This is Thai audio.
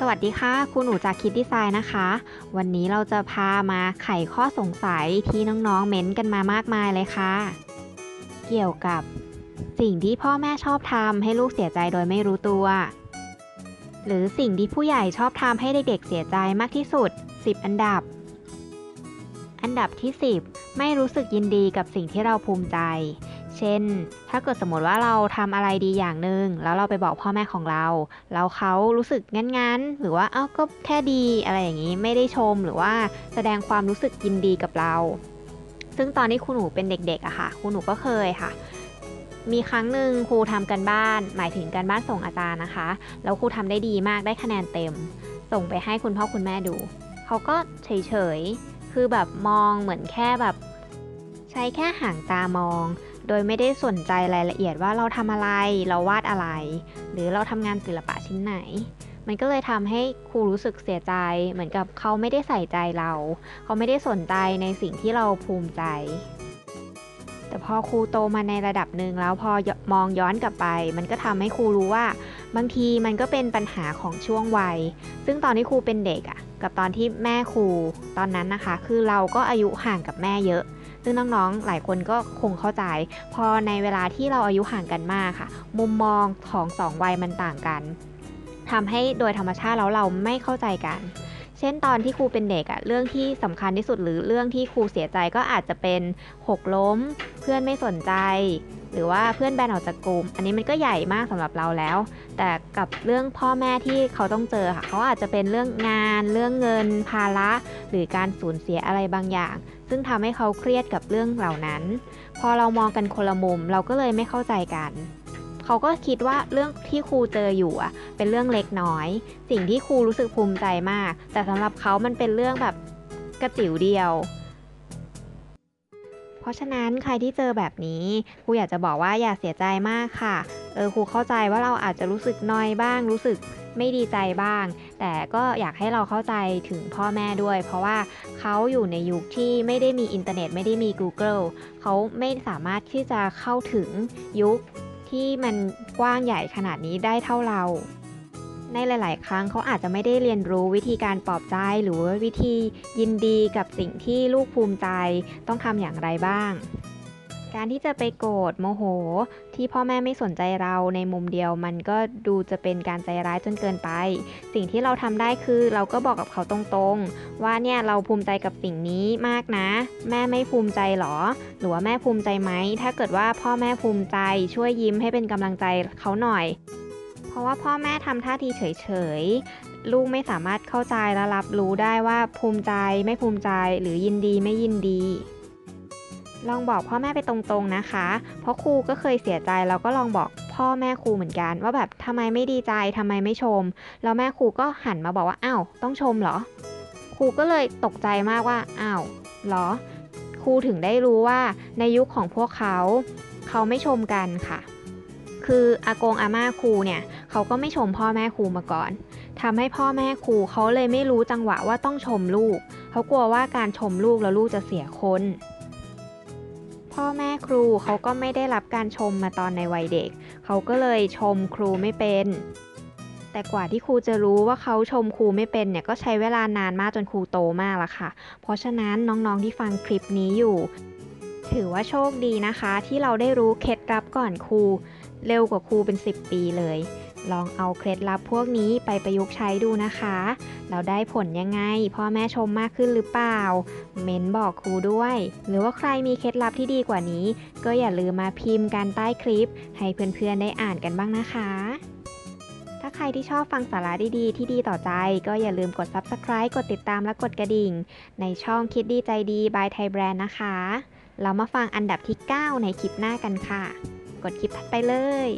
สวัสดีค่ะคุณหนูจากคิดดีไซน์นะคะ วันนี้เราจะพามาไขข้อสงสัยที่น้องๆเม้นกันมามากมายเลยค่ะ เกี่ยวกับสิ่งที่พ่อแม่ชอบทำให้ลูกเสียใจโดยไม่รู้ตัว หรือสิ่งที่ผู้ใหญ่ชอบทำให้เด็กๆเสียใจมากที่สุด 10 อันดับ อันดับที่ 10 ไม่รู้สึกยินดีกับสิ่งที่เราภูมิใจ เช่น ถ้าเกิดสมมติว่าเราทำอะไรดีอย่างหนึ่งแล้วเราไปบอกพ่อแม่ของเรา แล้วเขารู้สึกงั้นๆ หรือว่าเอ้าก็แค่ดีอะไรอย่างนี้ไม่ได้ชมหรือว่าแสดงความรู้สึกยินดีกับเรา ซึ่งตอนที่ครูหนูเป็นเด็กๆอะค่ะครูหนูก็เคยค่ะมีครั้งหนึ่งครูทำกันบ้าน หมายถึงการบ้านส่งอาจารย์นะคะ แล้วครูทำได้ดีมากได้คะแนนเต็ม ส่งไปให้คุณพ่อคุณแม่ดู เขาก็เฉยๆ คือแบบมองเหมือนแค่แบบ ใช้แค่ห่างตามอง โดยไม่ได้สนใจรายละเอียดว่าเราทำอะไร เราวาดอะไร หรือเราทำงานศิลปะชิ้นไหน มันก็เลยทำให้ครูรู้สึกเสียใจ เหมือนกับเขาไม่ได้ใส่ใจเรา เขาไม่ได้สนใจในสิ่งที่เราภูมิใจ แต่พอครูโตมาในระดับหนึ่งแล้วพอมองย้อนกลับไป มันก็ทำให้ครูรู้ว่า บางทีมันก็เป็นปัญหาของช่วงวัย ซึ่งตอนที่ครูเป็นเด็กอะ่ะ กับตอนที่แม่ครูตอนนั้นนะคะ คือเราก็อายุห่างกับแม่เยอะ ซึ่งน้องๆ หลายคนก็คงเข้าใจ พอในเวลาที่เราอายุห่างกันมากค่ะ มุมมองของสองวัยมันต่างกันทำให้โดยธรรมชาติแล้วเราไม่เข้าใจกันเช่นตอนที่ครูเป็นเด็กอะเรื่องที่สำคัญที่สุดหรือเรื่องที่ครูเสียใจก็อาจจะเป็นหกล้ม พื่อนไม่สนใจ หรือว่าเพื่อนแบนออกจากกลุ่ม อันนี้มันก็ใหญ่มากสำหรับเราแล้ว แต่กับเรื่องพ่อแม่ที่เขาต้องเจอค่ะเขาอาจจะเป็นเรื่องงาน เรื่องเงิน ภาระ หรือการสูญเสียอะไรบางอย่าง ซึ่งทำให้เขาเครียดกับเรื่องเหล่านั้น พอเรามองกันคนละมุมเราก็เลยไม่เข้าใจกันเขาก็คิดว่าเรื่องที่ครูเจออยู่อะเป็นเรื่องเล็กน้อย สิ่งที่ครูรู้สึกภูมิใจมาก แต่สำหรับเขามันเป็นเรื่องแบบกระจิ๋วเดียว ราะฉะนั้นใครที่เจอแบบนี้ครูอยากจะบอกว่าอย่าเสียใจมากค่ะเออครูเข้าใจว่าเราอาจจะรู้สึกน้อยบ้าง รู้สึกไม่ดีใจบ้าง แต่ก็อยากให้เราเข้าใจถึงพ่อแม่ด้วย เพราะว่าเขาอยู่ในยุคที่ไม่ได้มีอินเทอร์เน็ตไม่ได้มี Google เขาไม่สามารถที่จะเข้าถึงยุคที่มันกว้างใหญ่ขนาดนี้ได้เท่าเรา ในหลาย ๆ ครั้งเขาอาจจะไม่ได้เรียนรู้วิธีการปลอบใจ หรือวิธียินดีกับสิ่งที่ลูกภูมิใจต้องทำอย่างไรบ้าง การที่จะไปโกรธโมโห ที่พ่อแม่ไม่สนใจเราในมุมเดียว มันก็ดูจะเป็นการใจร้ายจนเกินไป สิ่งที่เราทำได้คือเราก็บอกกับเขาตรงๆ ว่าเนี่ยเราภูมิใจกับสิ่งนี้มากนะ แม่ไม่ภูมิใจหรอ หรือว่าแม่ภูมิใจไหมถ้าเกิดว่าพ่อแม่ภูมิใจช่วยยิ้มให้เป็นกำลังใจเขาหน่อย ราะว่าพ่อแม่ทำท่าทีเฉยๆ ลูกไม่สามารถเข้าใจและรับรู้ได้ว่าภูมิใจไม่ภูมิใจหรือยินดีไม่ยินดี ลองบอกพ่อแม่ไปตรงๆนะคะ เพราะครูก็เคยเสียใจแล้วก็ลองบอกพ่อแม่ครูเหมือนกัน ว่าแบบทำไมไม่ดีใจทำไมไม่ชม แล้วแม่ครูก็หันมาบอกว่าอ้าวต้องชมเหรอ ครูก็เลยตกใจมากว่าอ้าวเหรอ ครูถึงได้รู้ว่าในยุคของพวกเขา เขาไม่ชมกันค่ะ คืออากงอาม่าครูเนี่ยเขาก็ไม่ชมพ่อแม่ครูมาก่อนทำให้พ่อแม่ครูเขาเลยไม่รู้จังหวะว่าต้องชมลูก เขากลัวว่าการชมลูกแล้วลูกจะเสียคนพ่อแม่ครูเขาก็ไม่ได้รับการชมมาตอนในวัยเด็ก เขาก็เลยชมครูไม่เป็น แต่กว่าที่ครูจะรู้ว่าเขาชมครูไม่เป็นเนี่ยก็ใช้เวลานานมากจนครูโตมากล้วค่ะ เพราะฉะนั้นน้องๆที่ฟังคลิปนี้อยู่ ถือว่าโชคดีนะคะ ที่เราได้รู้เคล็ดลับก่อนครู เร็วกว่าครูเป็น 10 ปีเลย ลองเอาเคล็ดลับพวกนี้ไปประยุกต์ใช้ดูนะคะ เราได้ผลยังไง พ่อแม่ชมมากขึ้นหรือเปล่า เม้นบอกครูด้วย หรือว่าใครมีเคล็ดลับที่ดีกว่านี้ ก็อย่าลืมมาพิมพ์กันใต้คลิป ให้เพื่อนๆได้อ่านกันบ้างนะคะถ้าใครที่ชอบฟังสาระดีๆ ที่ดีต่อใจ ก็อย่าลืมกด Subscribe กดติดตามและกดกระดิ่ง ในช่องคิดดีใจดีบายไทยแบรนด์นะคะ เรามาฟังอันดับที่ 9 ในคลิปหน้ากันค่ะ กดคลิปถัดไปเลย